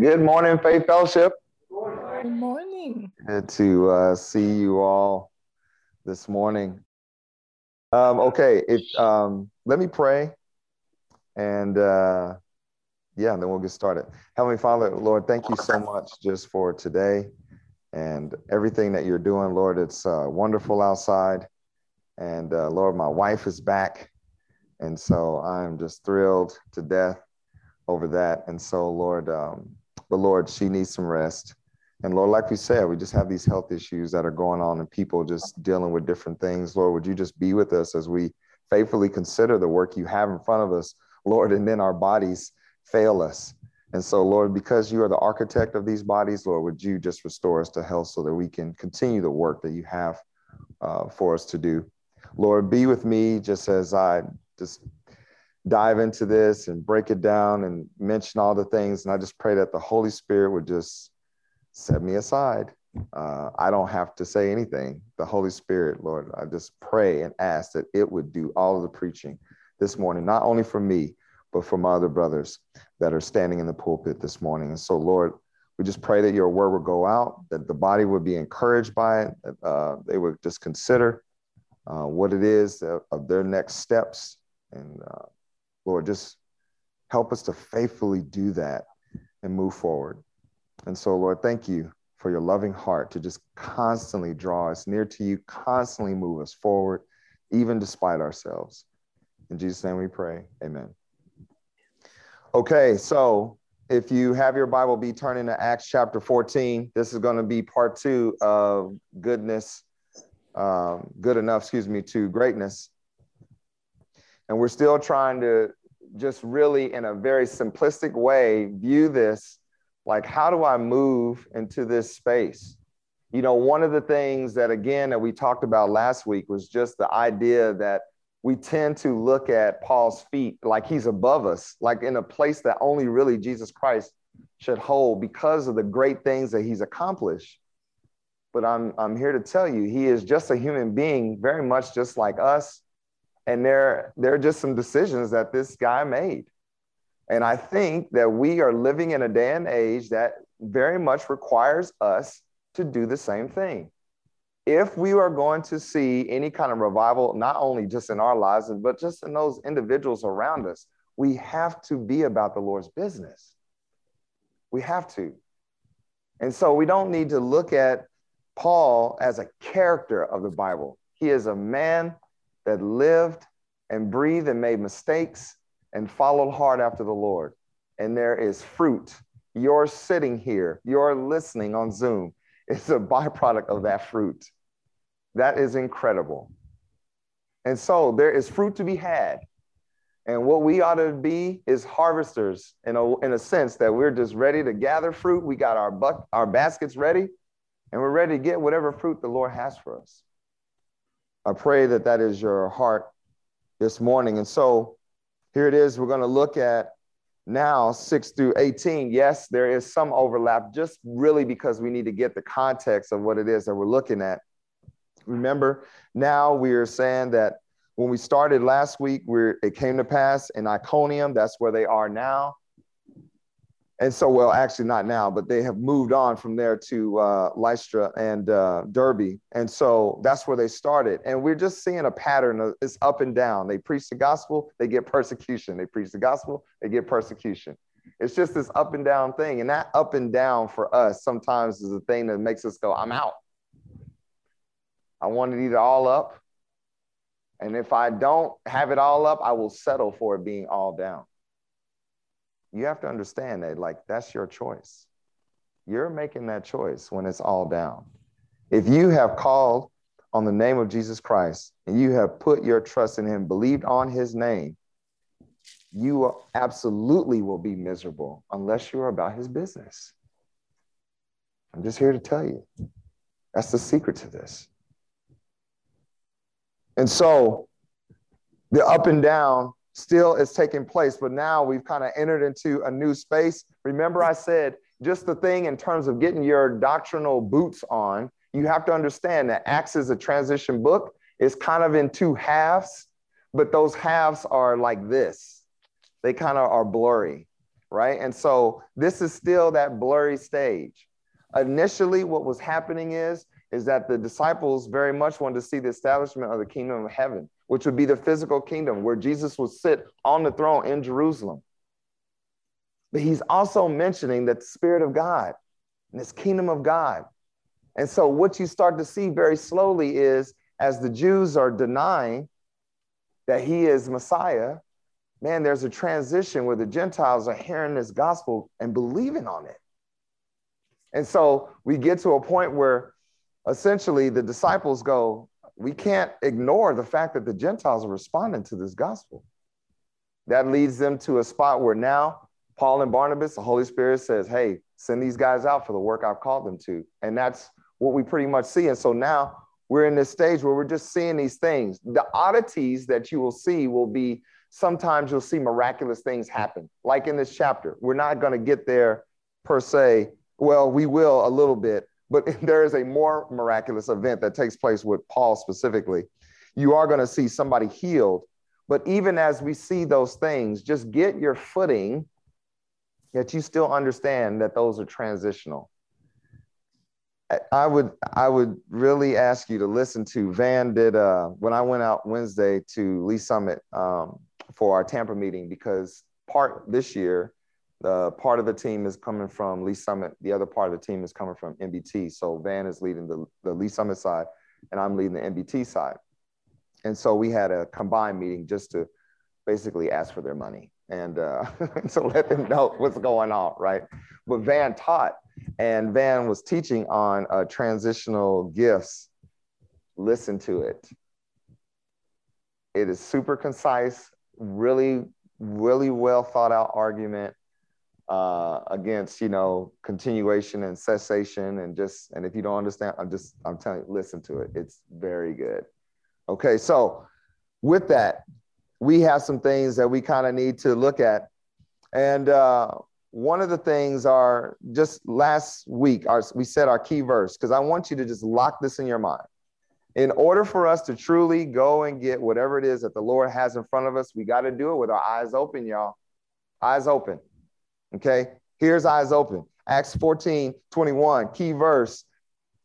Good morning, Faith Fellowship. Good morning. Good to uh, see you all this morning. Um, okay, if um, let me pray, and uh, yeah, then we'll get started. Heavenly Father, Lord, thank you so much just for today and everything that you're doing, Lord. It's uh, wonderful outside, and uh, Lord, my wife is back, and so I'm just thrilled to death over that. And so, Lord, um, but Lord, she needs some rest. And Lord, like we said, we just have these health issues that are going on and people just dealing with different things. Lord, would you just be with us as we faithfully consider the work you have in front of us, Lord, and then our bodies fail us. And so, Lord, because you are the architect of these bodies, Lord, would you just restore us to health so that we can continue the work that you have uh, for us to do? Lord, be with me just as I just dive into this and break it down and mention all the things. And I just pray that the Holy Spirit would just set me aside. Uh, I don't have to say anything. The Holy Spirit, Lord, I just pray and ask that it would do all of the preaching this morning, not only for me, but for my other brothers that are standing in the pulpit this morning. And so, Lord, we just pray that your word would go out, that the body would be encouraged by it, that uh, they would just consider uh, what it is of, their next steps. And uh, Lord, just help us to faithfully do that and move forward. And so, Lord, thank you for your loving heart to just constantly draw us near to you, constantly move us forward, even despite ourselves. In Jesus' name we pray. Amen. Okay, so if you have your Bible, be turning to Acts chapter 14. This is going to be part two of goodness, um, good enough, excuse me, to greatness. And we're still trying to just really, in a very simplistic way, view this like, how do I move into this space? You know, one of the things that, again, that we talked about last week was just the idea that we tend to look at Paul's feet like he's above us, like in a place that only really Jesus Christ should hold because of the great things that he's accomplished. But I'm, I'm here to tell you, he is just a human being, very much just like us. And there, there are just some decisions that this guy made. And I think that we are living in a day and age that very much requires us to do the same thing. If we are going to see any kind of revival, not only just in our lives, but just in those individuals around us, we have to be about the Lord's business. We have to. And so we don't need to look at Paul as a character of the Bible. He is a man that lived and breathed and made mistakes and followed hard after the Lord. And there is fruit. You're sitting here, you're listening on Zoom. It's a byproduct of that fruit. That is incredible. And so there is fruit to be had. And what we ought to be is harvesters in a, in a sense that we're just ready to gather fruit. We got our, buck, our baskets ready, and we're ready to get whatever fruit the Lord has for us. I pray that that is your heart this morning. And so here it is. We're going to look at now 6 through 18. Yes, there is some overlap, just really because we need to get the context of what it is that we're looking at. Remember, now we are saying that when we started last week, we it came to pass in Iconium. That's where they are now. And so, well, actually not now, but they have moved on from there to uh, Lystra and uh, Derbe. And so that's where they started. And we're just seeing a pattern of it's up and down. They preach the gospel, they get persecution. They preach the gospel, they get persecution. It's just this up and down thing. And that up and down for us sometimes is the thing that makes us go, I'm out. I want it either all up. And if I don't have it all up, I will settle for it being all down you have to understand that like that's your choice. You're making that choice when it's all down. If you have called on the name of jesus christ and you have put your trust in him believed on his name you absolutely will be miserable unless you're about his business. I'm just here to tell you that's the secret to this. And so the up and down still is taking place, but now we've kind of entered into a new space. Remember, I said just the thing in terms of getting your doctrinal boots on, you have to understand that Acts is a transition book. It's kind of in two halves, but those halves are like this. They kind of are blurry. right? And so this is still that blurry stage. Initially, what was happening is is that the disciples very much wanted to see the establishment of the kingdom of heaven, which would be the physical kingdom where Jesus would sit on the throne in Jerusalem. But he's also mentioning that the Spirit of God and this kingdom of God. And so, what you start to see very slowly is as the Jews are denying that he is Messiah, man, there's a transition where the Gentiles are hearing this gospel and believing on it. And so we get to a point where essentially the disciples go, we can't ignore the fact that the Gentiles are responding to this gospel. That leads them to a spot where now Paul and Barnabas, the Holy Spirit says, hey, send these guys out for the work I've called them to. And that's what we pretty much see. And so now we're in this stage where we're just seeing these things. The oddities that you will see will be sometimes you'll see miraculous things happen, like in this chapter. We're not going to get there per se. Well, we will a little bit, but there is a more miraculous event that takes place with Paul specifically. You are going to see somebody healed. But even as we see those things, just get your footing that you still understand that those are transitional. I would I would really ask you to listen to Van did uh, when I went out Wednesday to Lee's Summit um, for our Tampa meeting because part this year the part of the team is coming from Lee's Summit. The other part of the team is coming from NBT. So Van is leading the, the Lee's Summit side, and I'm leading the NBT side. And so we had a combined meeting just to basically ask for their money and uh, to let them know what's going on, right? But Van taught, and Van was teaching on uh, transitional gifts. Listen to it. It is super concise, really, really well thought out argument uh, against you know continuation and cessation and just and if you don't understand i'm just i'm telling you listen to it. It's very good. Okay so with that we have some things that we kind of need to look at. And uh, one of the things are just last week our, we said our key verse because i want you to just lock this in your mind. In order for us to truly go and get whatever it is that the lord has in front of us we got to do it with our eyes open y'all. Eyes open Okay, here's eyes open. Acts 14, 21, key verse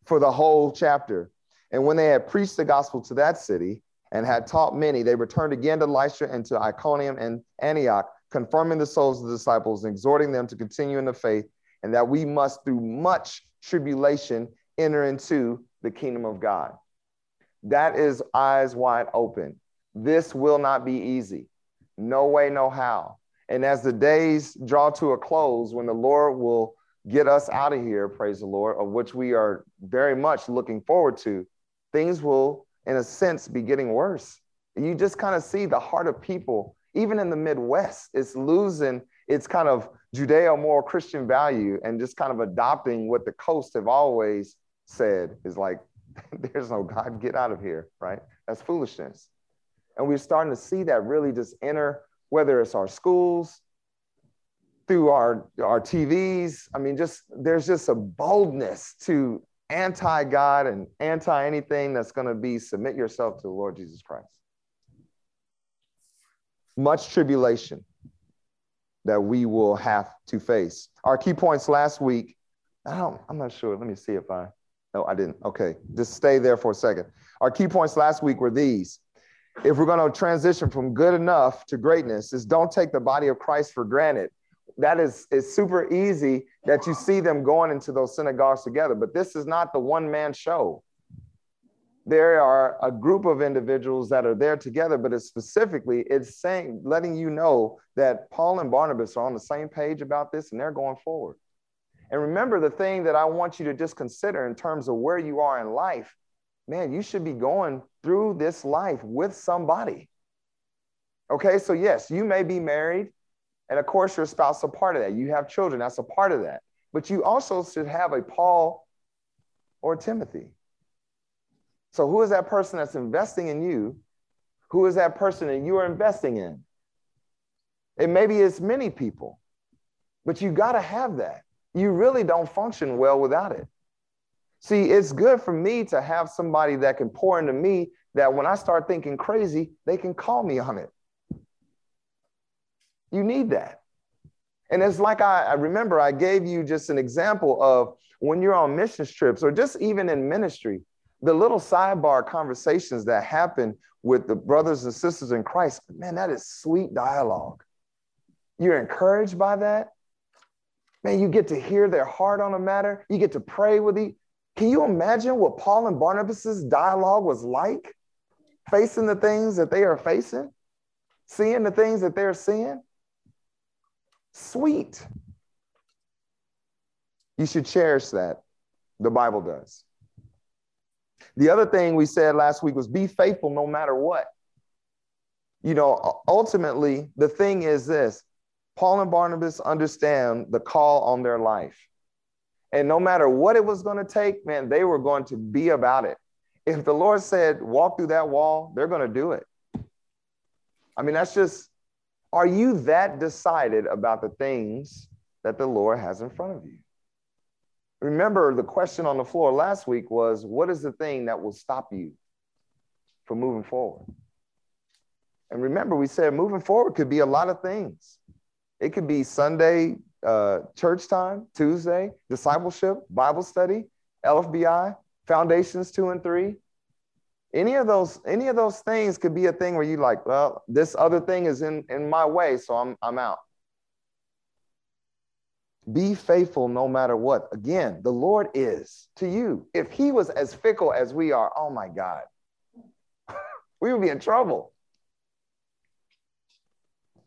for the whole chapter. And when they had preached the gospel to that city and had taught many, they returned again to Lystra and to Iconium and Antioch, confirming the souls of the disciples and exhorting them to continue in the faith, and that we must, through much tribulation, enter into the kingdom of God. That is eyes wide open. This will not be easy. No way, no how. And as the days draw to a close, when the Lord will get us out of here, praise the Lord, of which we are very much looking forward to, things will, in a sense, be getting worse. You just kind of see the heart of people, even in the Midwest, it's losing its kind of Judeo moral Christian value and just kind of adopting what the coast have always said is like, there's no God, get out of here, right? That's foolishness. And we're starting to see that really just enter whether it's our schools, through our, our TVs. I mean, just there's just a boldness to anti God and anti anything that's going to be submit yourself to the Lord Jesus Christ. Much tribulation that we will have to face. Our key points last week, I don't, I'm not sure. Let me see if I, no, I didn't. Okay, just stay there for a second. Our key points last week were these if we're going to transition from good enough to greatness is don't take the body of Christ for granted. That is it's super easy that you see them going into those synagogues together, but this is not the one man show. There are a group of individuals that are there together, but it's specifically it's saying letting you know that Paul and Barnabas are on the same page about this and they're going forward. And remember the thing that I want you to just consider in terms of where you are in life man, you should be going through this life with somebody. Okay, so yes, you may be married, and of course, your spouse is a part of that. You have children, that's a part of that. But you also should have a Paul or Timothy. So, who is that person that's investing in you? Who is that person that you are investing in? And maybe it's many people, but you got to have that. You really don't function well without it. See, it's good for me to have somebody that can pour into me that when I start thinking crazy, they can call me on it. You need that. And it's like I, I remember I gave you just an example of when you're on mission trips or just even in ministry, the little sidebar conversations that happen with the brothers and sisters in Christ, man, that is sweet dialogue. You're encouraged by that. Man, you get to hear their heart on a matter. You get to pray with each. Can you imagine what Paul and Barnabas's dialogue was like? Facing the things that they are facing, seeing the things that they're seeing. Sweet. You should cherish that. The Bible does. The other thing we said last week was be faithful no matter what. You know, ultimately, the thing is this Paul and Barnabas understand the call on their life. And no matter what it was going to take, man, they were going to be about it. If the Lord said, walk through that wall, they're going to do it. I mean, that's just, are you that decided about the things that the Lord has in front of you? Remember, the question on the floor last week was what is the thing that will stop you from moving forward? And remember, we said moving forward could be a lot of things. It could be Sunday uh, church time, Tuesday, discipleship, Bible study, LFBI, foundations two and three. Any of those, any of those things could be a thing where you like, well, this other thing is in, in my way, so I'm, I'm out. Be faithful no matter what. Again, the Lord is to you. If he was as fickle as we are, oh my God, we would be in trouble.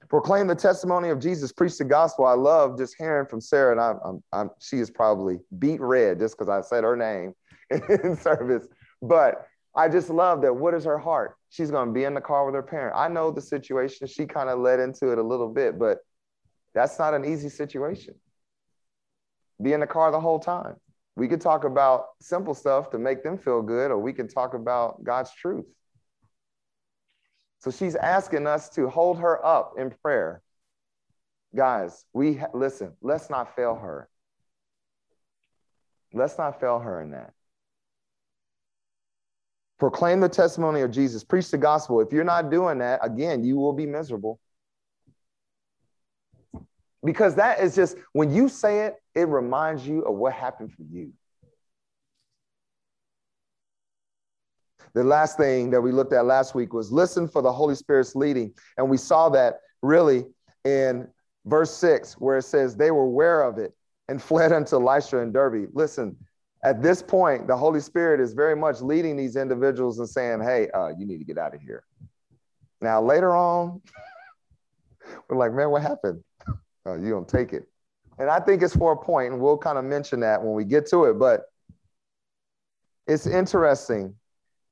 Proclaim the testimony of Jesus, preach the gospel. I love just hearing from Sarah, and I'm, I'm, I'm she is probably beet red just because I said her name in service. But I just love that. What is her heart? She's going to be in the car with her parent. I know the situation. She kind of led into it a little bit, but that's not an easy situation be in the car the whole time. We could talk about simple stuff to make them feel good, or we can talk about God's truth. So she's asking us to hold her up in prayer. Guys, we listen, let's not fail her. Let's not fail her in that. Proclaim the testimony of Jesus, preach the gospel. If you're not doing that, again, you will be miserable. Because that is just, when you say it, it reminds you of what happened for you. The last thing that we looked at last week was listen for the Holy Spirit's leading. And we saw that really in verse six, where it says they were aware of it and fled unto Lystra and Derbe. Listen, at this point, the Holy Spirit is very much leading these individuals and saying, hey, uh, you need to get out of here. Now, later on, we're like, man, what happened? Uh, you don't take it. And I think it's for a point, and we'll kind of mention that when we get to it. But it's interesting.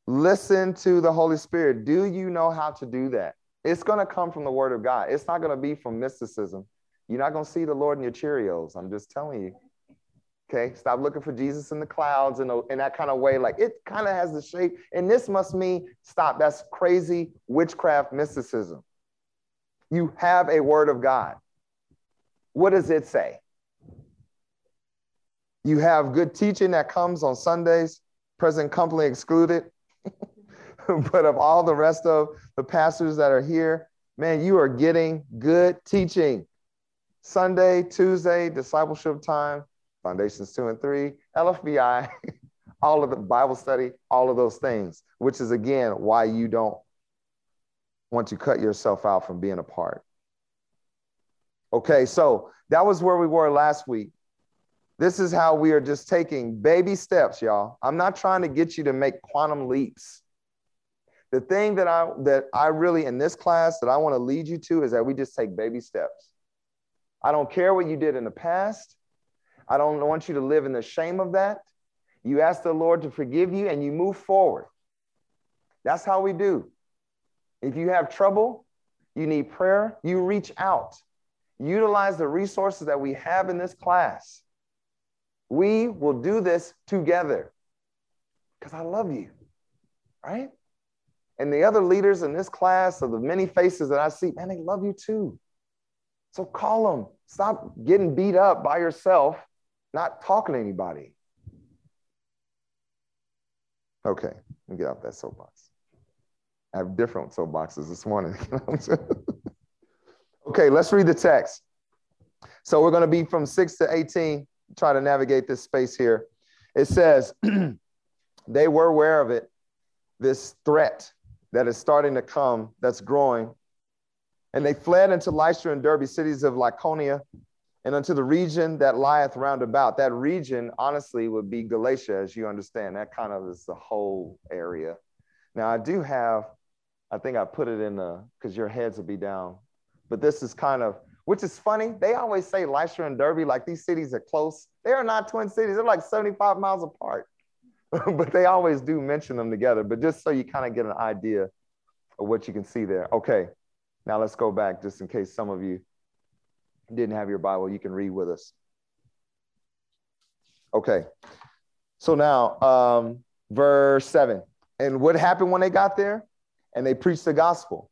Listen to the Holy Spirit. Do you know how to do that? It's going to come from the Word of God. It's not going to be from mysticism. You're not going to see the Lord in your Cheerios. I'm just telling you. Okay, stop looking for Jesus in the clouds in, a, in that kind of way. Like it kind of has the shape. And this must mean stop. That's crazy witchcraft mysticism. You have a word of God. What does it say? You have good teaching that comes on Sundays, present company excluded. but of all the rest of the pastors that are here, man, you are getting good teaching. Sunday, Tuesday, discipleship time, foundations two and three, LFBI, all of the Bible study, all of those things, which is again why you don't want to cut yourself out from being a part. Okay, so that was where we were last week. This is how we are just taking baby steps, y'all. I'm not trying to get you to make quantum leaps. The thing that I that I really in this class that I want to lead you to is that we just take baby steps. I don't care what you did in the past. I don't want you to live in the shame of that. You ask the Lord to forgive you and you move forward. That's how we do. If you have trouble, you need prayer, you reach out utilize the resources that we have in this class. We will do this together because I love you, right? And the other leaders in this class, of the many faces that I see, man, they love you too. So call them. Stop getting beat up by yourself, not talking to anybody. Okay, let me get off that soapbox. I have different soapboxes this morning. Okay, let's read the text. So we're going to be from 6 to 18, try to navigate this space here. It says, they were aware of it, this threat that is starting to come, that's growing. And they fled into Lystra and Derbe, cities of Lycaonia, and unto the region that lieth round about. That region, honestly, would be Galatia, as you understand. That kind of is the whole area. Now, I do have, I think I put it in the, because your heads will be down. But this is kind of, which is funny. They always say Lystra and Derbe, like these cities are close. They are not twin cities, they're like 75 miles apart. but they always do mention them together. But just so you kind of get an idea of what you can see there. Okay, now let's go back just in case some of you didn't have your Bible, you can read with us. Okay, so now um, verse seven. And what happened when they got there? And they preached the gospel.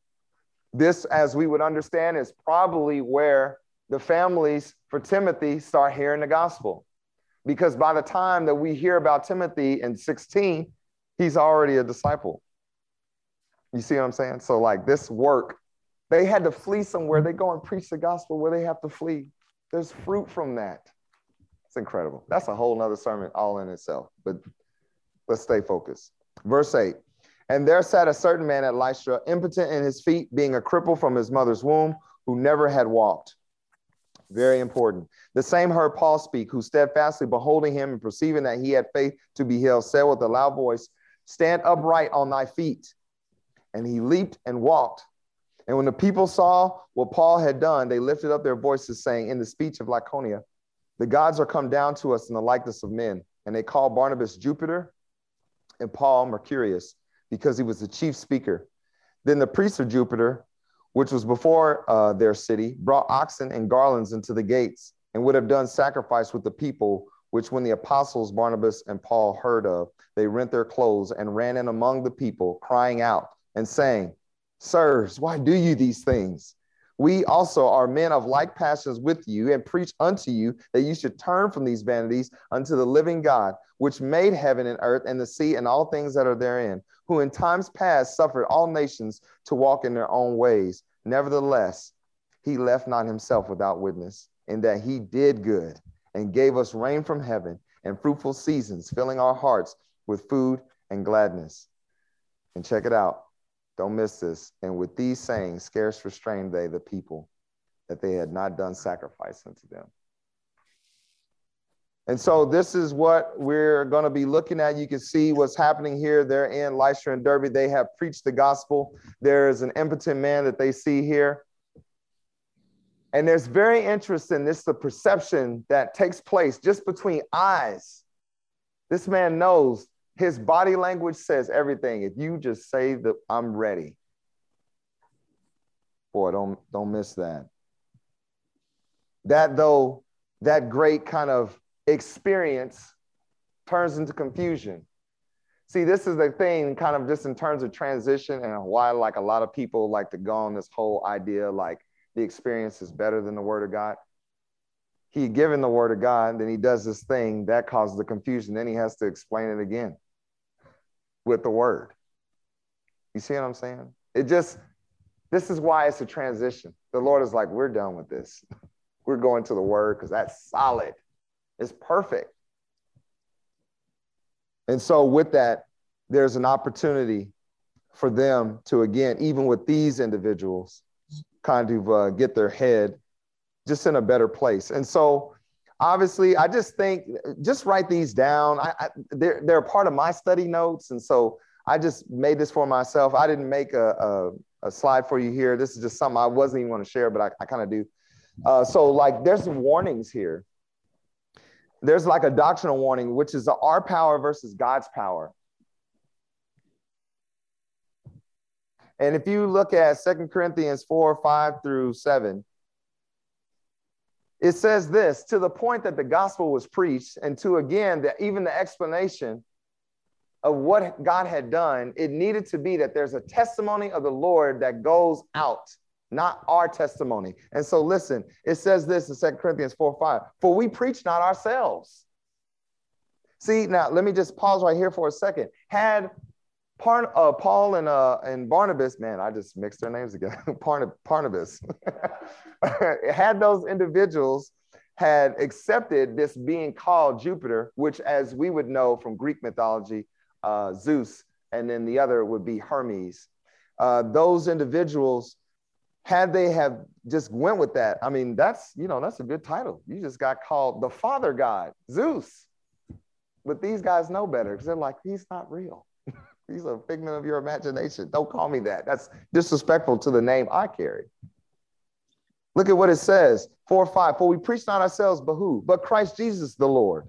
This, as we would understand, is probably where the families for Timothy start hearing the gospel because by the time that we hear about Timothy in 16, he's already a disciple. You see what I'm saying? So, like this work, they had to flee somewhere. They go and preach the gospel where they have to flee. There's fruit from that. It's incredible. That's a whole nother sermon all in itself, but let's stay focused. Verse 8 And there sat a certain man at Lystra, impotent in his feet, being a cripple from his mother's womb, who never had walked. Very important. The same heard Paul speak, who steadfastly beholding him and perceiving that he had faith to be healed, said with a loud voice, Stand upright on thy feet. And he leaped and walked. And when the people saw what Paul had done, they lifted up their voices, saying, In the speech of Lycaonia, the gods are come down to us in the likeness of men. And they called Barnabas Jupiter and Paul Mercurius, because he was the chief speaker. Then the priests of Jupiter, which was before uh, their city, brought oxen and garlands into the gates, and would have done sacrifice with the people, which when the apostles Barnabas and Paul heard of, they rent their clothes and ran in among the people, crying out and saying, Sirs, why do you these things? We also are men of like passions with you and preach unto you that you should turn from these vanities unto the living God, which made heaven and earth and the sea and all things that are therein, who in times past suffered all nations to walk in their own ways. Nevertheless, he left not himself without witness, in that he did good and gave us rain from heaven and fruitful seasons, filling our hearts with food and gladness. And check it out. Don't miss this. And with these sayings, scarce restrained they the people that they had not done sacrifice unto them. And so this is what we're going to be looking at. You can see what's happening here. They're in Lystra and Derbe. They have preached the gospel. There is an impotent man that they see here. And there's very interesting, this is the perception that takes place just between eyes. This man knows his body language says everything. If you just say that I'm ready, boy, don't don't miss that. That though, that great kind of experience turns into confusion. See, this is the thing, kind of just in terms of transition and why, like a lot of people like to go on this whole idea, like the experience is better than the word of God. He given the word of God, then he does this thing that causes the confusion. Then he has to explain it again with the word. You see what I'm saying? It just, this is why it's a transition. The Lord is like, we're done with this. We're going to the word because that's solid. It's perfect. And so, with that, there's an opportunity for them to, again, even with these individuals, kind of uh, get their head just in a better place. And so, obviously, I just think, just write these down. I, I, they're, they're part of my study notes. And so, I just made this for myself. I didn't make a, a, a slide for you here. This is just something I wasn't even going to share, but I, I kind of do. Uh, so, like, there's warnings here there's like a doctrinal warning, which is the our power versus God's power. And if you look at Second Corinthians 4, 5 through 7, it says this to the point that the gospel was preached, and to again, that even the explanation of what God had done, it needed to be that there's a testimony of the Lord that goes out not our testimony. And so listen, it says this in Second Corinthians 4 5 For we preach not ourselves. See, now let me just pause right here for a second. Had Uh, Paul and, uh, and Barnabas, man, I just mixed their names again. Barnabas. had those individuals had accepted this being called Jupiter, which, as we would know from Greek mythology, uh, Zeus, and then the other would be Hermes. Uh, those individuals, had they have just went with that, I mean, that's you know that's a good title. You just got called the Father God, Zeus. But these guys know better because they're like, he's not real. He's a figment of your imagination. Don't call me that. That's disrespectful to the name I carry. Look at what it says, four five. For we preach not ourselves, but who? But Christ Jesus the Lord.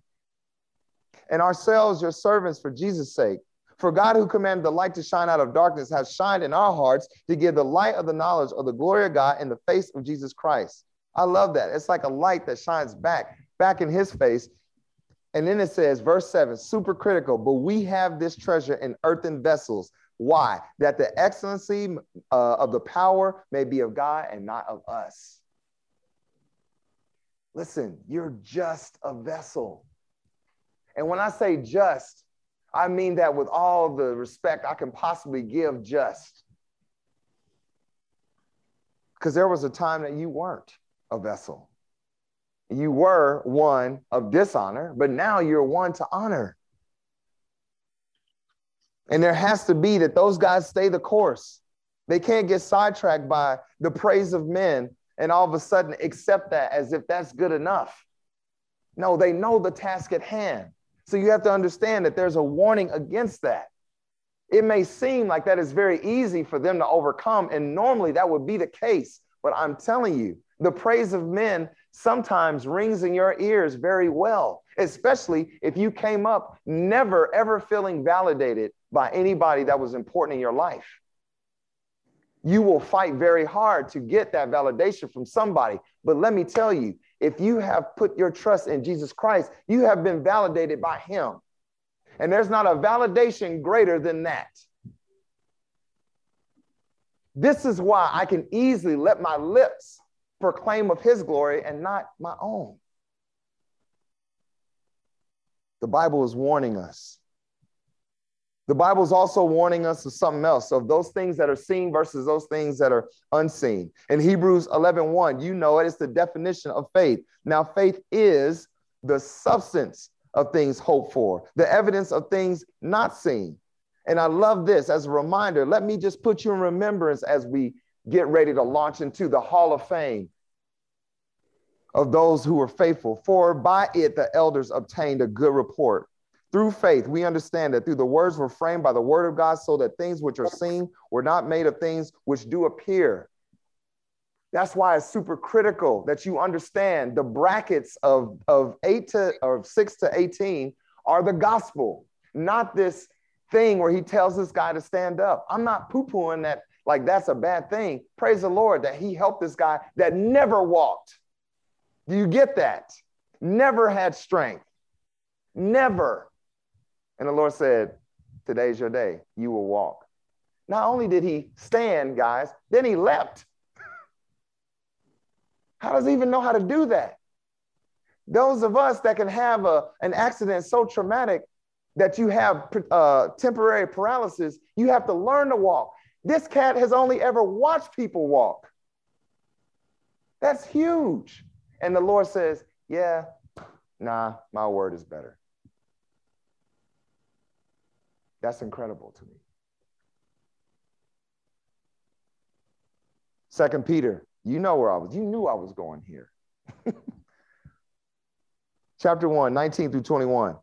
And ourselves your servants for Jesus' sake. For God, who commanded the light to shine out of darkness, has shined in our hearts to give the light of the knowledge of the glory of God in the face of Jesus Christ. I love that. It's like a light that shines back, back in his face. And then it says, verse seven, super critical, but we have this treasure in earthen vessels. Why? That the excellency uh, of the power may be of God and not of us. Listen, you're just a vessel. And when I say just, I mean that with all the respect I can possibly give just. Because there was a time that you weren't a vessel. You were one of dishonor, but now you're one to honor. And there has to be that those guys stay the course. They can't get sidetracked by the praise of men and all of a sudden accept that as if that's good enough. No, they know the task at hand. So you have to understand that there's a warning against that. It may seem like that is very easy for them to overcome, and normally that would be the case. But I'm telling you, the praise of men sometimes rings in your ears very well, especially if you came up never ever feeling validated by anybody that was important in your life you will fight very hard to get that validation from somebody. But let me tell you, if you have put your trust in Jesus Christ, you have been validated by him. And there's not a validation greater than that. This is why I can easily let my lips proclaim of his glory and not my own. The Bible is warning us the Bible is also warning us of something else, of those things that are seen versus those things that are unseen. In Hebrews 11 1, you know it, it's the definition of faith. Now, faith is the substance of things hoped for, the evidence of things not seen. And I love this as a reminder. Let me just put you in remembrance as we get ready to launch into the Hall of Fame of those who were faithful. For by it the elders obtained a good report. Through faith, we understand that through the words were framed by the word of God, so that things which are seen were not made of things which do appear. That's why it's super critical that you understand the brackets of, of eight to or six to 18 are the gospel, not this thing where he tells this guy to stand up. I'm not poo-pooing that like that's a bad thing. Praise the Lord that he helped this guy that never walked. Do you get that? Never had strength. Never. And the Lord said, Today's your day. You will walk. Not only did he stand, guys, then he leapt. how does he even know how to do that? Those of us that can have a, an accident so traumatic that you have uh, temporary paralysis, you have to learn to walk. This cat has only ever watched people walk. That's huge. And the Lord says, Yeah, nah, my word is better. That's incredible to me. Second Peter, you know where I was. You knew I was going here. Chapter 1, 19 through 21.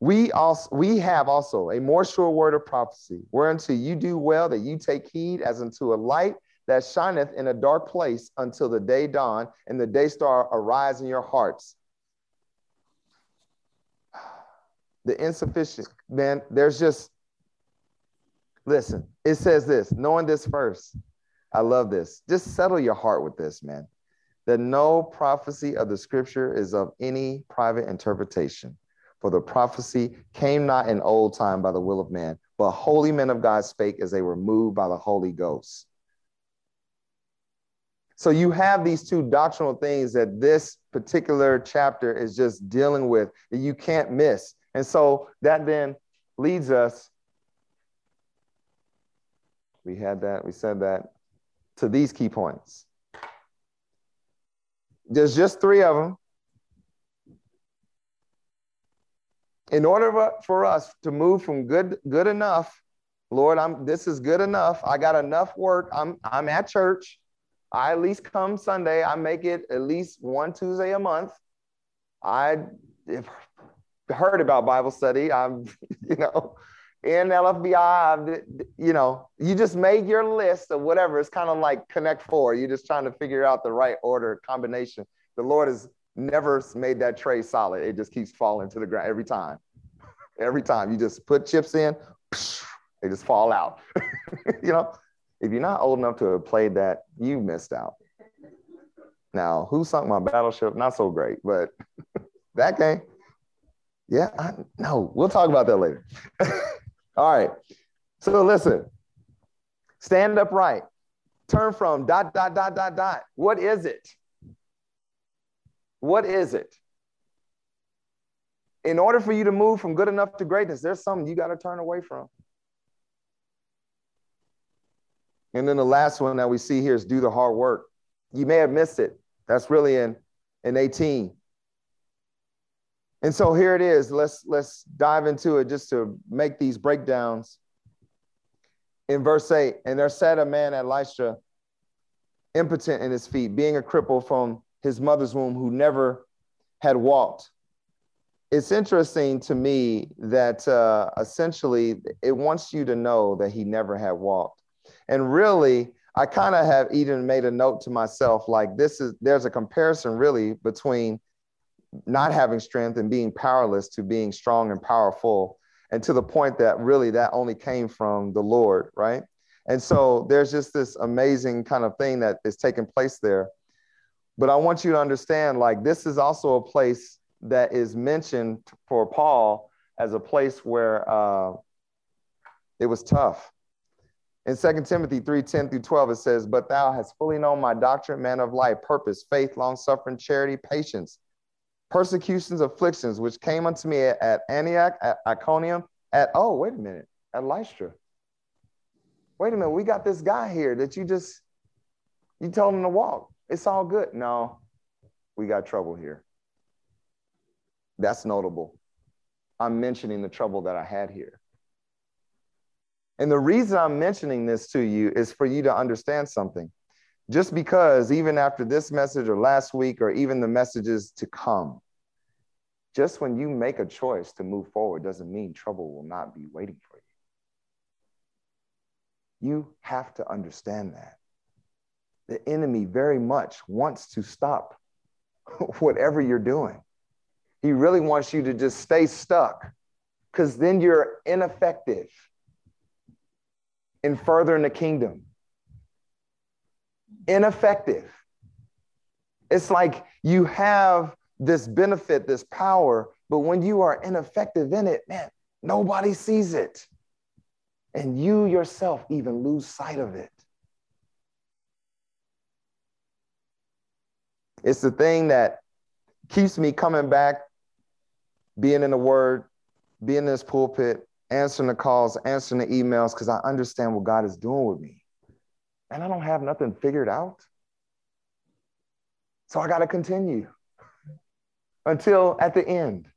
We also we have also a more sure word of prophecy, whereunto you do well that you take heed as unto a light that shineth in a dark place until the day dawn and the day star arise in your hearts the insufficient, man, there's just, listen, it says this, knowing this first. I love this. Just settle your heart with this, man. That no prophecy of the scripture is of any private interpretation. For the prophecy came not in old time by the will of man, but holy men of God spake as they were moved by the Holy Ghost. So you have these two doctrinal things that this particular chapter is just dealing with that you can't miss. And so that then leads us, we had that, we said that, to these key points. There's just three of them. In order for us to move from good good enough, Lord, I'm this is good enough. I got enough work. I'm I'm at church. I at least come Sunday. I make it at least one Tuesday a month. I have heard about Bible study. I'm, you know, in LFBI, I've, you know, you just made your list of whatever. It's kind of like Connect Four. You're just trying to figure out the right order combination. The Lord has never made that tray solid. It just keeps falling to the ground every time. every time you just put chips in, they just fall out. you know, if you're not old enough to have played that, you missed out. Now, who sunk my battleship? Not so great, but that game. Yeah, I, no, we'll talk about that later. All right. So listen, stand upright, turn from dot, dot, dot, dot, dot. What is it? What is it? In order for you to move from good enough to greatness, there's something you got to turn away from. And then the last one that we see here is do the hard work. You may have missed it. That's really in, in 18. And so here it is. Let's let's dive into it just to make these breakdowns. In verse 8, and there sat a man at Lystra, impotent in his feet, being a cripple from his mother's womb, who never had walked. It's interesting to me that uh, essentially it wants you to know that he never had walked. And really, I kind of have even made a note to myself like this is there's a comparison really between not having strength and being powerless to being strong and powerful and to the point that really that only came from the lord right and so there's just this amazing kind of thing that is taking place there but i want you to understand like this is also a place that is mentioned for paul as a place where uh, it was tough in 2 Timothy 3 10 through 12, it says, But thou hast fully known my doctrine, man of life, purpose, faith, long suffering, charity, patience, persecutions, afflictions, which came unto me at, at Antioch, at Iconium, at, oh, wait a minute, at Lystra. Wait a minute, we got this guy here that you just, you told him to walk. It's all good. No, we got trouble here. That's notable. I'm mentioning the trouble that I had here. And the reason I'm mentioning this to you is for you to understand something just because even after this message or last week or even the messages to come, just when you make a choice to move forward doesn't mean trouble will not be waiting for you. You have to understand that. The enemy very much wants to stop whatever you're doing. He really wants you to just stay stuck because then you're ineffective in furthering the kingdom ineffective. It's like you have this benefit, this power, but when you are ineffective in it, man, nobody sees it. And you yourself even lose sight of it. It's the thing that keeps me coming back, being in the word, being in this pulpit, answering the calls, answering the emails, because I understand what God is doing with me and I don't have nothing figured out. So I got to continue until at the end.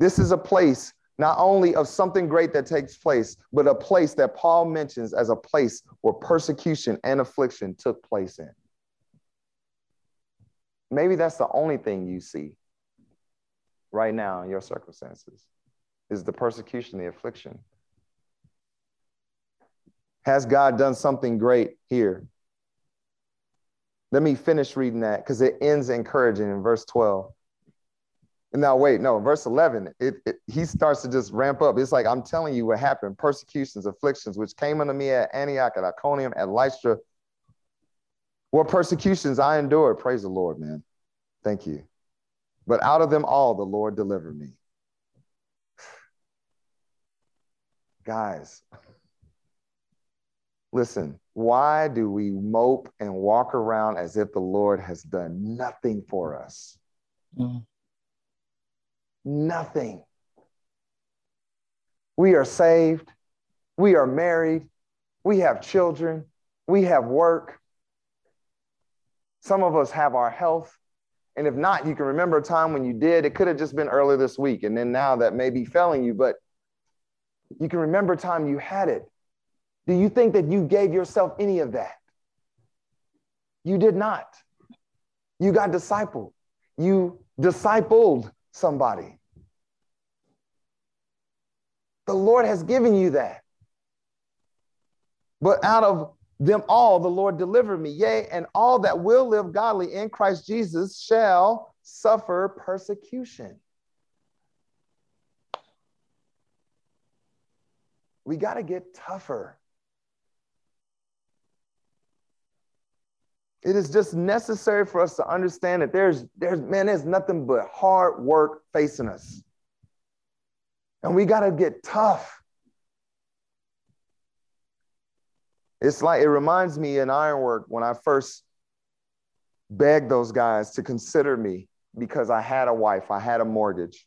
This is a place not only of something great that takes place, but a place that Paul mentions as a place where persecution and affliction took place in. Maybe that's the only thing you see right now in your circumstances is the persecution, the affliction. Has God done something great here? Let me finish reading that because it ends encouraging in verse 12. Now, wait, no, verse 11, it, it, he starts to just ramp up. It's like, I'm telling you what happened persecutions, afflictions, which came unto me at Antioch, at Iconium, at Lystra. What persecutions I endured. Praise the Lord, man. Thank you. But out of them all, the Lord delivered me. Guys, Listen, why do we mope and walk around as if the Lord has done nothing for us? Mm. Nothing. We are saved. We are married. We have children. We have work. Some of us have our health. And if not, you can remember a time when you did. It could have just been earlier this week. And then now that may be failing you, but you can remember a time you had it. Do you think that you gave yourself any of that? You did not. You got discipled. You discipled somebody. The Lord has given you that. But out of them all, the Lord delivered me. Yea, and all that will live godly in Christ Jesus shall suffer persecution. We got to get tougher. It is just necessary for us to understand that there's, there's, man, there's nothing but hard work facing us. And we got to get tough. It's like, it reminds me in Ironwork when I first begged those guys to consider me because I had a wife, I had a mortgage,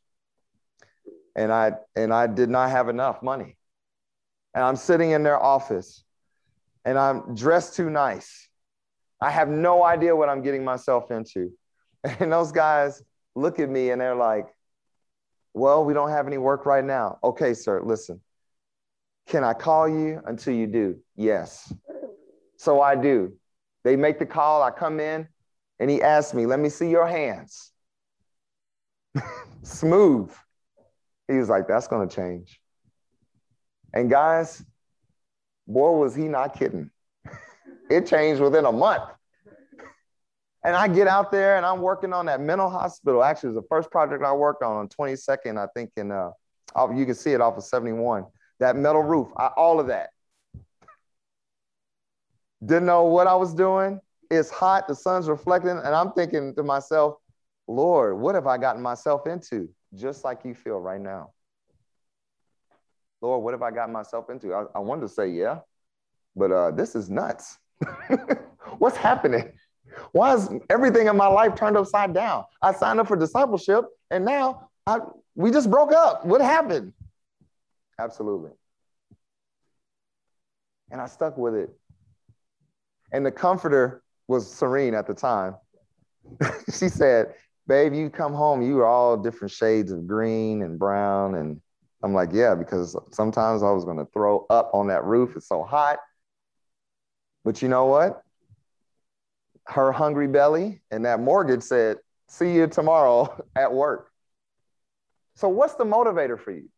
and I, and I did not have enough money. And I'm sitting in their office and I'm dressed too nice. I have no idea what I'm getting myself into. And those guys look at me and they're like, well, we don't have any work right now. Okay, sir, listen. Can I call you until you do? Yes. So I do. They make the call. I come in and he asks me, Let me see your hands. Smooth. He was like, That's going to change. And guys, boy, was he not kidding. It changed within a month. And I get out there and I'm working on that mental hospital. Actually, it was the first project I worked on on 22nd, I think, in uh, you can see it off of 71. That metal roof, I, all of that. Didn't know what I was doing. It's hot, the sun's reflecting, and I'm thinking to myself, Lord, what have I gotten myself into? Just like you feel right now. Lord, what have I gotten myself into? I, I wanted to say, yeah, but uh, this is nuts. What's happening? Why is everything in my life turned upside down? I signed up for discipleship and now I, we just broke up. What happened? Absolutely. And I stuck with it. And the comforter was Serene at the time. she said, Babe, you come home, you are all different shades of green and brown. And I'm like, Yeah, because sometimes I was going to throw up on that roof. It's so hot. But you know what? her hungry belly and that mortgage said, see you tomorrow at work. So, what's the motivator for you?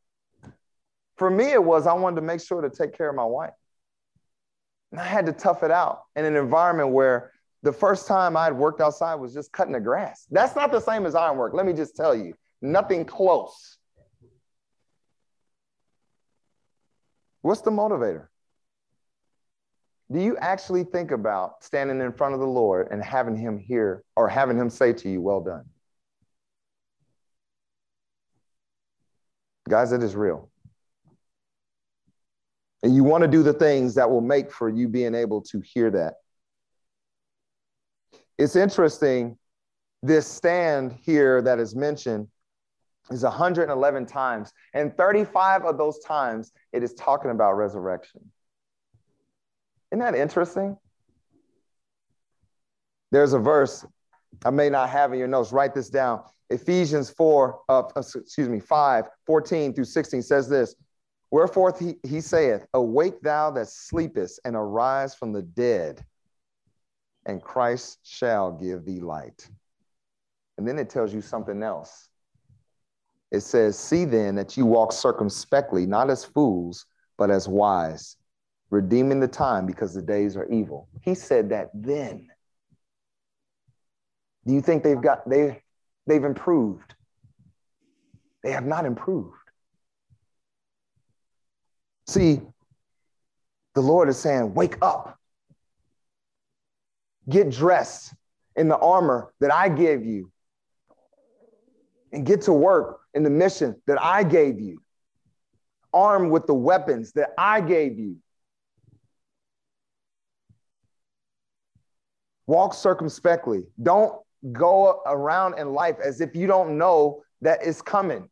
For me, it was I wanted to make sure to take care of my wife. And I had to tough it out in an environment where the first time I'd worked outside was just cutting the grass. That's not the same as iron work. Let me just tell you, nothing close. What's the motivator? Do you actually think about standing in front of the Lord and having him hear or having him say to you, Well done? Guys, it is real. And you want to do the things that will make for you being able to hear that. It's interesting, this stand here that is mentioned is 111 times, and 35 of those times it is talking about resurrection. Isn't that interesting? There's a verse I may not have in your notes. Write this down. Ephesians 4, uh, excuse me, 5, 14 through 16 says this Wherefore he, he saith, Awake thou that sleepest, and arise from the dead, and Christ shall give thee light. And then it tells you something else. It says, See then that you walk circumspectly, not as fools, but as wise redeeming the time because the days are evil. He said that then. Do you think they've got they they've improved? They have not improved. See, the Lord is saying, wake up. Get dressed in the armor that I gave you and get to work in the mission that I gave you. Armed with the weapons that I gave you. Walk circumspectly. Don't go around in life as if you don't know that it's coming.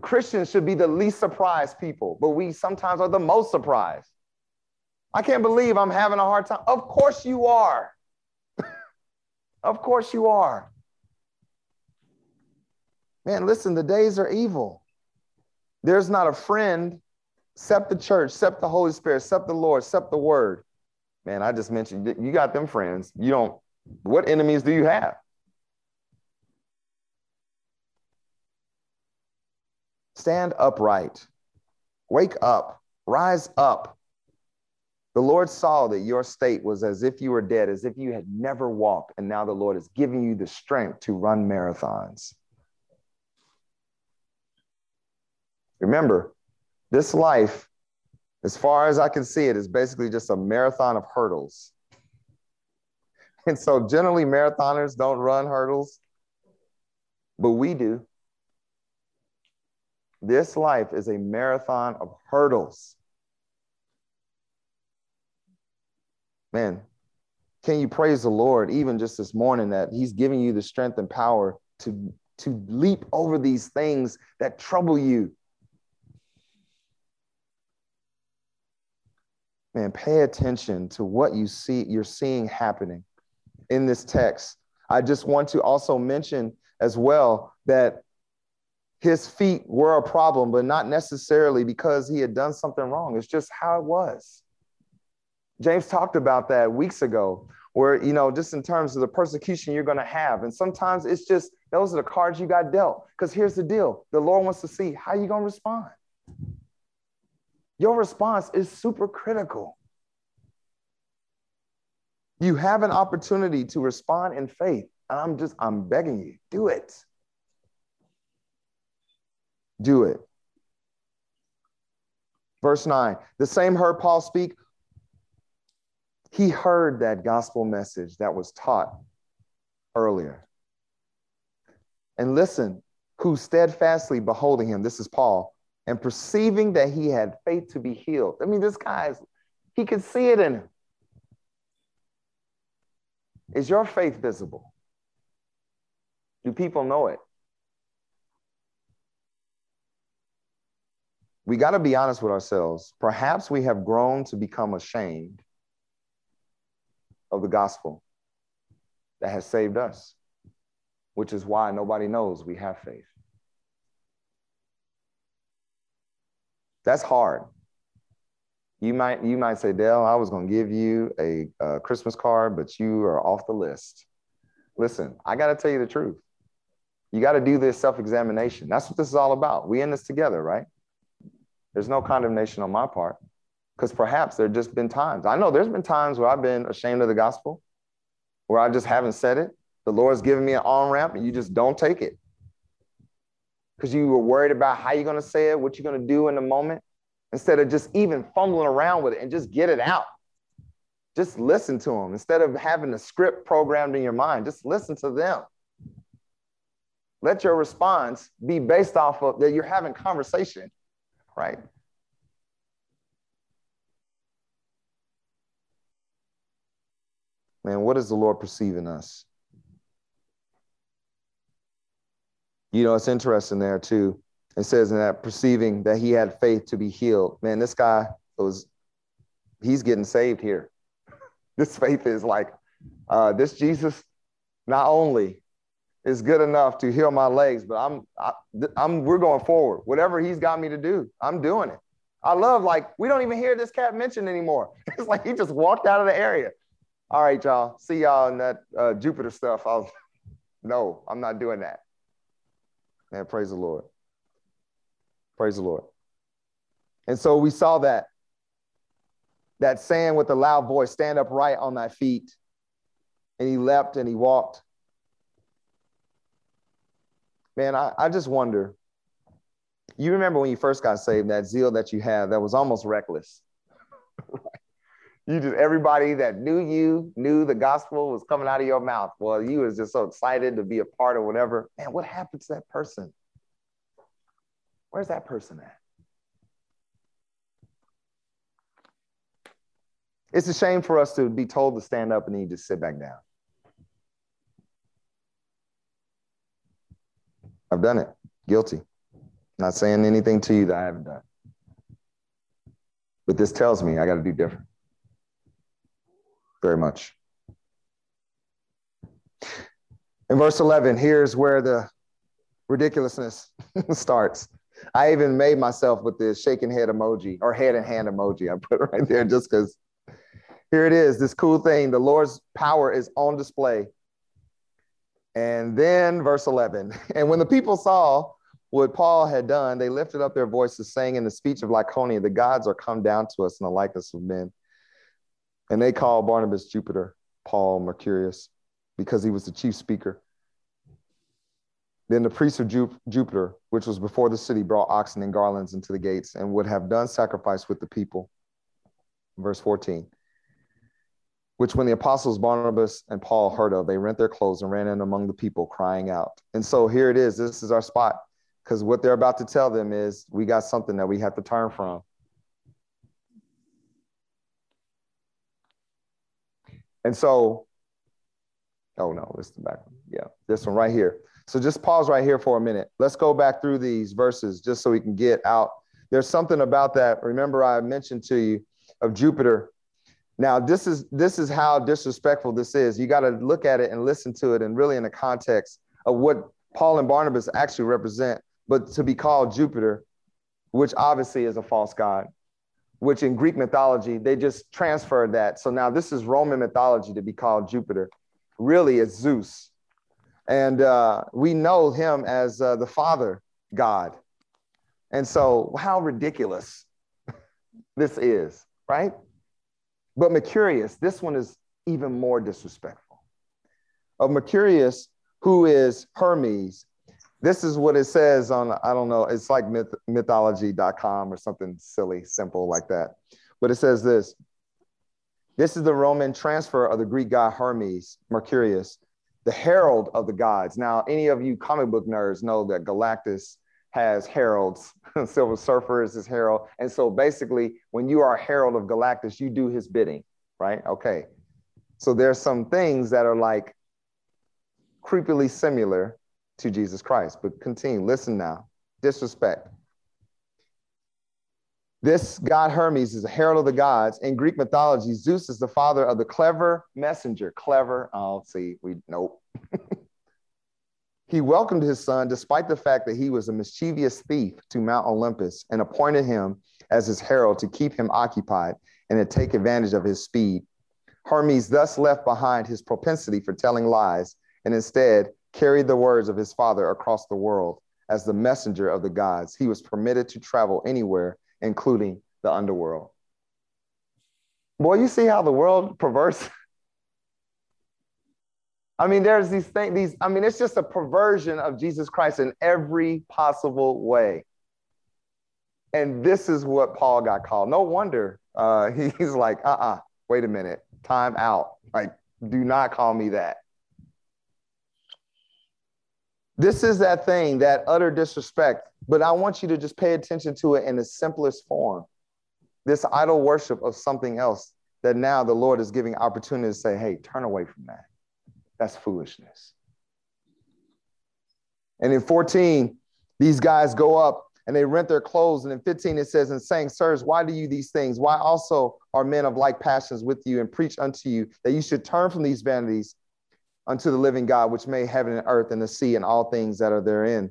Christians should be the least surprised people, but we sometimes are the most surprised. I can't believe I'm having a hard time. Of course you are. of course you are. Man, listen, the days are evil. There's not a friend except the church, except the Holy Spirit, except the Lord, except the Word. Man, I just mentioned you got them friends. You don't, what enemies do you have? Stand upright. Wake up. Rise up. The Lord saw that your state was as if you were dead, as if you had never walked, and now the Lord is giving you the strength to run marathons. Remember, this life, as far as I can see it, is basically just a marathon of hurdles. And so generally, marathoners don't run hurdles, but we do. This life is a marathon of hurdles. Man, can you praise the Lord even just this morning that He's giving you the strength and power to, to leap over these things that trouble you? Man, pay attention to what you see, you're seeing happening in this text. I just want to also mention as well that his feet were a problem, but not necessarily because he had done something wrong. It's just how it was. James talked about that weeks ago, where, you know, just in terms of the persecution you're going to have. And sometimes it's just those are the cards you got dealt. Because here's the deal the Lord wants to see how you going to respond. Your response is super critical. You have an opportunity to respond in faith. And I'm just, I'm begging you, do it. Do it. Verse 9 the same heard Paul speak he heard that gospel message that was taught earlier. And listen, who steadfastly beholding him, this is Paul, and perceiving that he had faith to be healed. I mean, this guy's, he could see it in him. Is your faith visible? Do people know it? We got to be honest with ourselves. Perhaps we have grown to become ashamed of the gospel that has saved us, which is why nobody knows we have faith. That's hard. You might you might say, Dale, I was going to give you a, a Christmas card, but you are off the list. Listen, I got to tell you the truth. You got to do this self-examination. That's what this is all about. We in this together, right? There's no condemnation on my part. Because perhaps there just been times. I know there's been times where I've been ashamed of the gospel, where I just haven't said it. The Lord's given me an on ramp and you just don't take it. Because you were worried about how you're going to say it, what you're going to do in the moment, instead of just even fumbling around with it and just get it out. Just listen to them instead of having a script programmed in your mind. Just listen to them. Let your response be based off of that you're having conversation, right? Man, what does the Lord perceive in us? You know, it's interesting there too. It says in that perceiving that he had faith to be healed. Man, this guy was, he's getting saved here. this faith is like, uh, this Jesus not only is good enough to heal my legs, but I'm, I, I'm, we're going forward. Whatever he's got me to do, I'm doing it. I love like we don't even hear this cat mentioned anymore. It's like he just walked out of the area. All right, y'all. See y'all in that uh, Jupiter stuff. I'll no, I'm not doing that. Man, praise the Lord. Praise the Lord. And so we saw that that saying with a loud voice, stand upright on thy feet. And he leapt and he walked. Man, I, I just wonder. You remember when you first got saved, that zeal that you had that was almost reckless. You just everybody that knew you knew the gospel was coming out of your mouth. Well, you was just so excited to be a part of whatever. Man, what happened to that person? Where's that person at? It's a shame for us to be told to stand up and then you just sit back down. I've done it. Guilty. Not saying anything to you that I haven't done. But this tells me I got to do different. Very much. In verse 11, here's where the ridiculousness starts. I even made myself with this shaking head emoji or head and hand emoji. I put it right there just because here it is this cool thing. The Lord's power is on display. And then verse 11, and when the people saw what Paul had done, they lifted up their voices, saying in the speech of Lycaonia, The gods are come down to us in the likeness of men. And they called Barnabas Jupiter, Paul Mercurius, because he was the chief speaker. Then the priests of Jupiter, which was before the city, brought oxen and garlands into the gates and would have done sacrifice with the people. Verse 14. Which, when the apostles Barnabas and Paul heard of, they rent their clothes and ran in among the people, crying out. And so here it is. This is our spot. Because what they're about to tell them is we got something that we have to turn from. And so, oh no, this is the back one. Yeah, this one right here. So just pause right here for a minute. Let's go back through these verses just so we can get out. There's something about that. Remember, I mentioned to you of Jupiter. Now, this is this is how disrespectful this is. You got to look at it and listen to it, and really in the context of what Paul and Barnabas actually represent. But to be called Jupiter, which obviously is a false god, which in Greek mythology they just transferred that. So now this is Roman mythology to be called Jupiter. Really, it's Zeus and uh, we know him as uh, the Father God. And so, how ridiculous this is, right? But Mercurius, this one is even more disrespectful. Of Mercurius, who is Hermes, this is what it says on, I don't know, it's like myth, mythology.com or something silly, simple like that. But it says this this is the Roman transfer of the Greek god Hermes, Mercurius, the herald of the gods. Now, any of you comic book nerds know that Galactus has heralds. Silver Surfer is his herald. And so basically, when you are a herald of Galactus, you do his bidding, right? Okay. So there's some things that are like creepily similar to Jesus Christ. But continue, listen now. Disrespect. This god Hermes is a herald of the gods. In Greek mythology, Zeus is the father of the clever messenger. Clever. Oh, see, we nope. he welcomed his son despite the fact that he was a mischievous thief to Mount Olympus and appointed him as his herald to keep him occupied and to take advantage of his speed. Hermes thus left behind his propensity for telling lies and instead carried the words of his father across the world as the messenger of the gods. He was permitted to travel anywhere including the underworld. Boy, you see how the world perverse. I mean, there's these things, these, I mean, it's just a perversion of Jesus Christ in every possible way. And this is what Paul got called. No wonder uh, he's like, uh uh-uh, uh, wait a minute, time out. Like, do not call me that. This is that thing, that utter disrespect. But I want you to just pay attention to it in the simplest form. This idol worship of something else that now the Lord is giving opportunity to say, hey, turn away from that. That's foolishness. And in 14, these guys go up and they rent their clothes. And in 15, it says, and saying, Sirs, why do you these things? Why also are men of like passions with you and preach unto you that you should turn from these vanities unto the living God, which made heaven and earth and the sea and all things that are therein.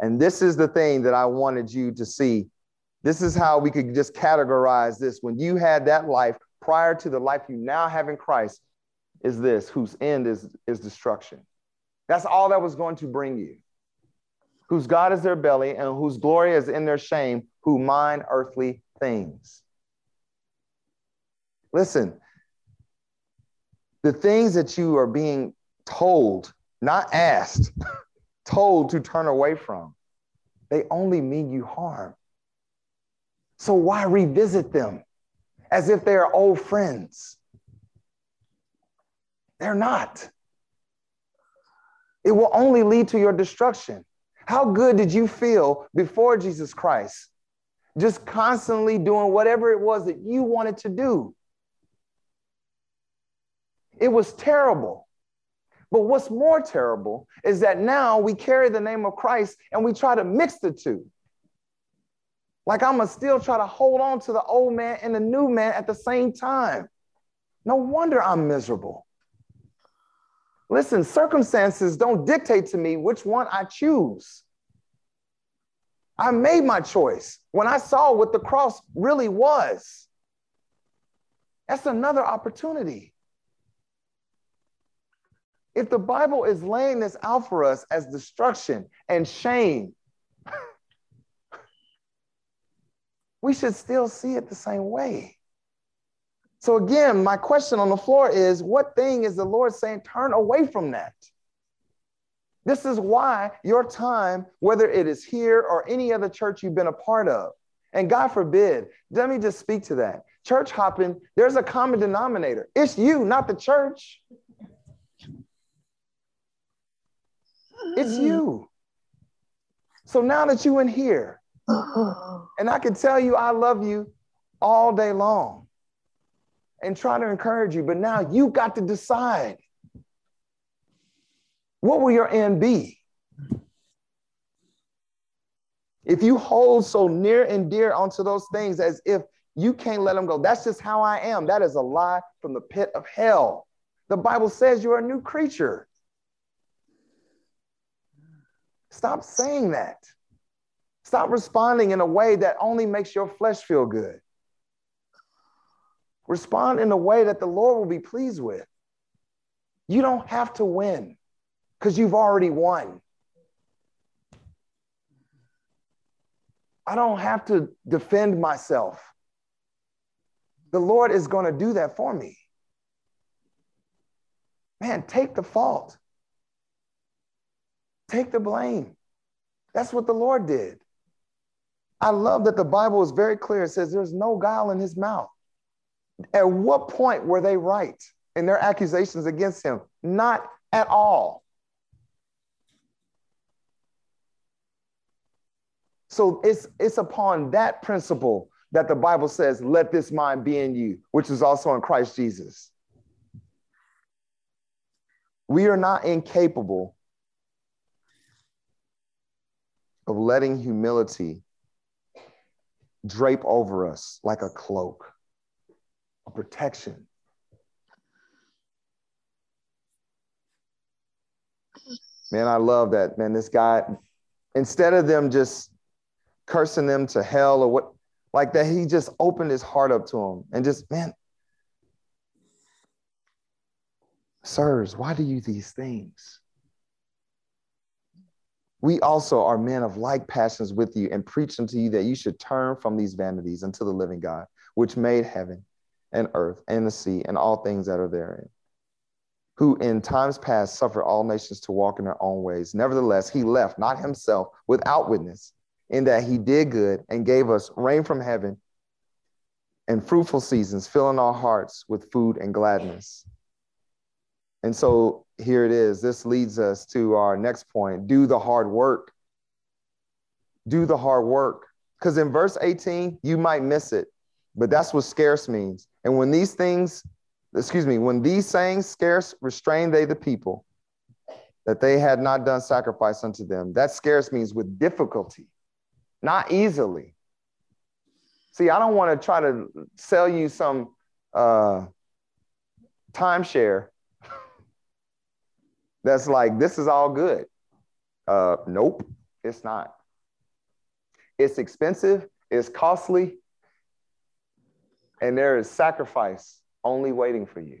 And this is the thing that I wanted you to see. This is how we could just categorize this. When you had that life prior to the life you now have in Christ, is this whose end is, is destruction. That's all that was going to bring you. Whose God is their belly and whose glory is in their shame, who mind earthly things. Listen, the things that you are being told, not asked, told to turn away from, they only mean you harm. So why revisit them as if they are old friends? They're not. It will only lead to your destruction. How good did you feel before Jesus Christ? Just constantly doing whatever it was that you wanted to do. It was terrible. But what's more terrible is that now we carry the name of Christ and we try to mix the two. Like I'm gonna still try to hold on to the old man and the new man at the same time. No wonder I'm miserable. Listen, circumstances don't dictate to me which one I choose. I made my choice when I saw what the cross really was. That's another opportunity. If the Bible is laying this out for us as destruction and shame, we should still see it the same way. So, again, my question on the floor is what thing is the Lord saying, turn away from that? This is why your time, whether it is here or any other church you've been a part of, and God forbid, let me just speak to that. Church hopping, there's a common denominator. It's you, not the church. It's you. So now that you in here, and I can tell you I love you all day long and try to encourage you, but now you got to decide what will your end be? If you hold so near and dear onto those things as if you can't let them go, that's just how I am. That is a lie from the pit of hell. The Bible says you're a new creature. Stop saying that. Stop responding in a way that only makes your flesh feel good. Respond in a way that the Lord will be pleased with. You don't have to win because you've already won. I don't have to defend myself. The Lord is going to do that for me. Man, take the fault. Take the blame. That's what the Lord did. I love that the Bible is very clear. It says there's no guile in his mouth. At what point were they right in their accusations against him? Not at all. So it's, it's upon that principle that the Bible says, let this mind be in you, which is also in Christ Jesus. We are not incapable of letting humility drape over us like a cloak, a protection. Man, I love that. Man, this guy, instead of them just cursing them to hell or what, like that, he just opened his heart up to them and just, man, sirs, why do you these things? We also are men of like passions with you and preach unto you that you should turn from these vanities unto the living God, which made heaven and earth and the sea and all things that are therein, who in times past suffered all nations to walk in their own ways. Nevertheless, he left not himself without witness, in that he did good and gave us rain from heaven and fruitful seasons, filling our hearts with food and gladness. And so here it is. This leads us to our next point do the hard work. Do the hard work. Because in verse 18, you might miss it, but that's what scarce means. And when these things, excuse me, when these sayings scarce restrained they the people, that they had not done sacrifice unto them, that scarce means with difficulty, not easily. See, I don't want to try to sell you some uh, timeshare that's like, this is all good. Uh, nope, it's not. It's expensive, it's costly, and there is sacrifice only waiting for you.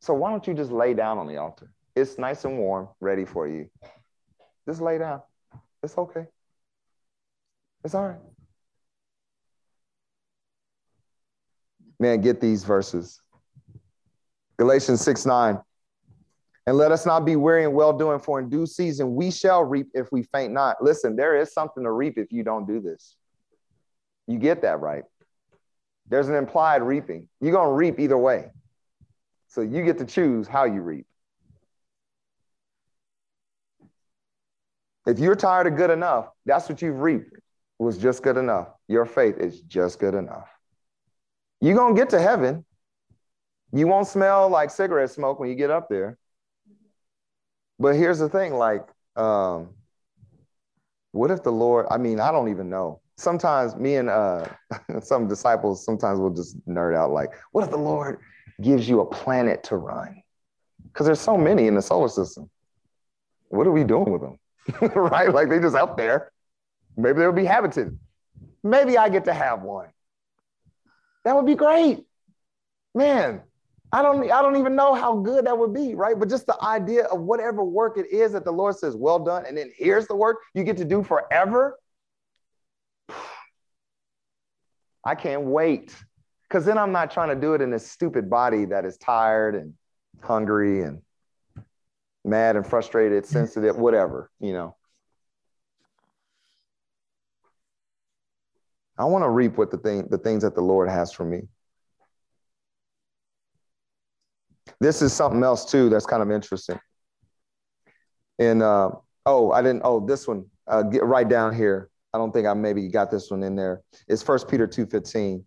So why don't you just lay down on the altar? It's nice and warm, ready for you. Just lay down. It's okay. It's all right. Man, get these verses. Galatians 6 9. And let us not be weary in well doing, for in due season we shall reap if we faint not. Listen, there is something to reap if you don't do this. You get that right. There's an implied reaping. You're going to reap either way. So you get to choose how you reap. If you're tired of good enough, that's what you've reaped. Was just good enough. Your faith is just good enough. You're going to get to heaven. You won't smell like cigarette smoke when you get up there. But here's the thing like, um, what if the Lord, I mean, I don't even know. Sometimes me and uh, some disciples sometimes will just nerd out like, what if the Lord gives you a planet to run. Because there's so many in the solar system. What are we doing with them? right? Like they just out there. Maybe they'll be habited. Maybe I get to have one. That would be great. Man, I don't, I don't even know how good that would be, right? But just the idea of whatever work it is that the Lord says, well done, and then here's the work you get to do forever. I can't wait. Because then I'm not trying to do it in this stupid body that is tired and hungry and mad and frustrated, sensitive, whatever, you know. I want to reap what the thing, the things that the Lord has for me. This is something else too that's kind of interesting. And uh, oh, I didn't. Oh, this one. Uh, get right down here. I don't think I maybe got this one in there. It's First Peter two fifteen.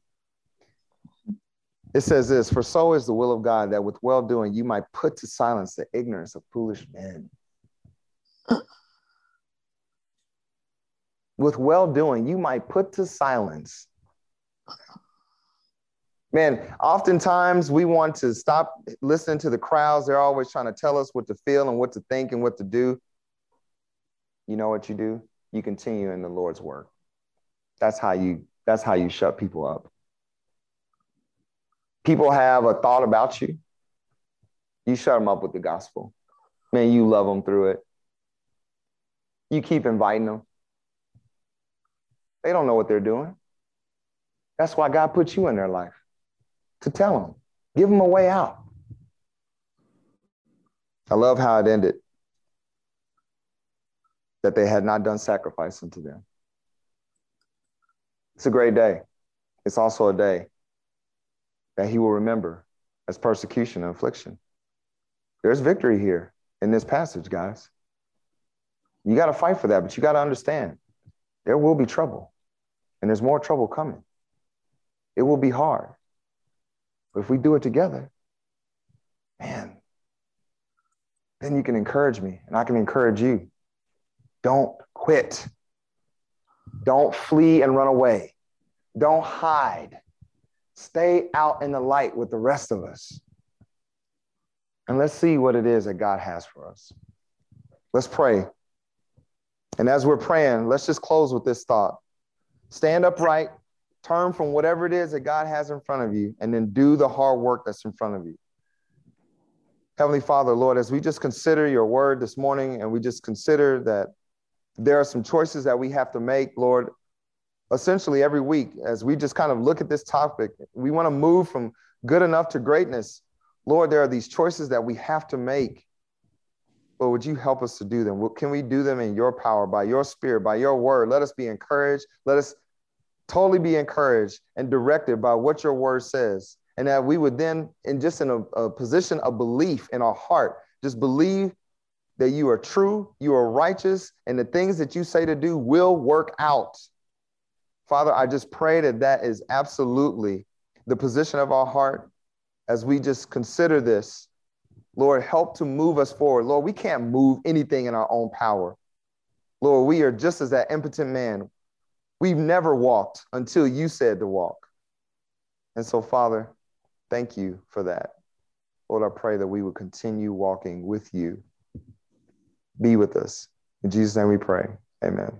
It says this: For so is the will of God that with well doing you might put to silence the ignorance of foolish men. with well doing, you might put to silence. Man, oftentimes we want to stop listening to the crowds. They're always trying to tell us what to feel and what to think and what to do. You know what you do? You continue in the Lord's work. That's how you that's how you shut people up. People have a thought about you. You shut them up with the gospel. Man, you love them through it. You keep inviting them. They don't know what they're doing. That's why God put you in their life to tell them, give them a way out. I love how it ended that they had not done sacrifice unto them. It's a great day. It's also a day that he will remember as persecution and affliction. There's victory here in this passage, guys. You got to fight for that, but you got to understand there will be trouble, and there's more trouble coming. It will be hard. But if we do it together, man, then you can encourage me and I can encourage you. Don't quit. Don't flee and run away. Don't hide. Stay out in the light with the rest of us. And let's see what it is that God has for us. Let's pray. And as we're praying, let's just close with this thought stand upright, turn from whatever it is that God has in front of you, and then do the hard work that's in front of you. Heavenly Father, Lord, as we just consider your word this morning and we just consider that there are some choices that we have to make, Lord, essentially every week, as we just kind of look at this topic, we want to move from good enough to greatness. Lord, there are these choices that we have to make. Lord, would you help us to do them? Can we do them in your power, by your spirit, by your word? Let us be encouraged. Let us totally be encouraged and directed by what your word says. And that we would then, in just in a, a position of belief in our heart, just believe that you are true, you are righteous, and the things that you say to do will work out. Father, I just pray that that is absolutely the position of our heart as we just consider this. Lord, help to move us forward. Lord, we can't move anything in our own power. Lord, we are just as that impotent man. We've never walked until you said to walk. And so, Father, thank you for that. Lord, I pray that we will continue walking with you. Be with us. In Jesus' name we pray. Amen.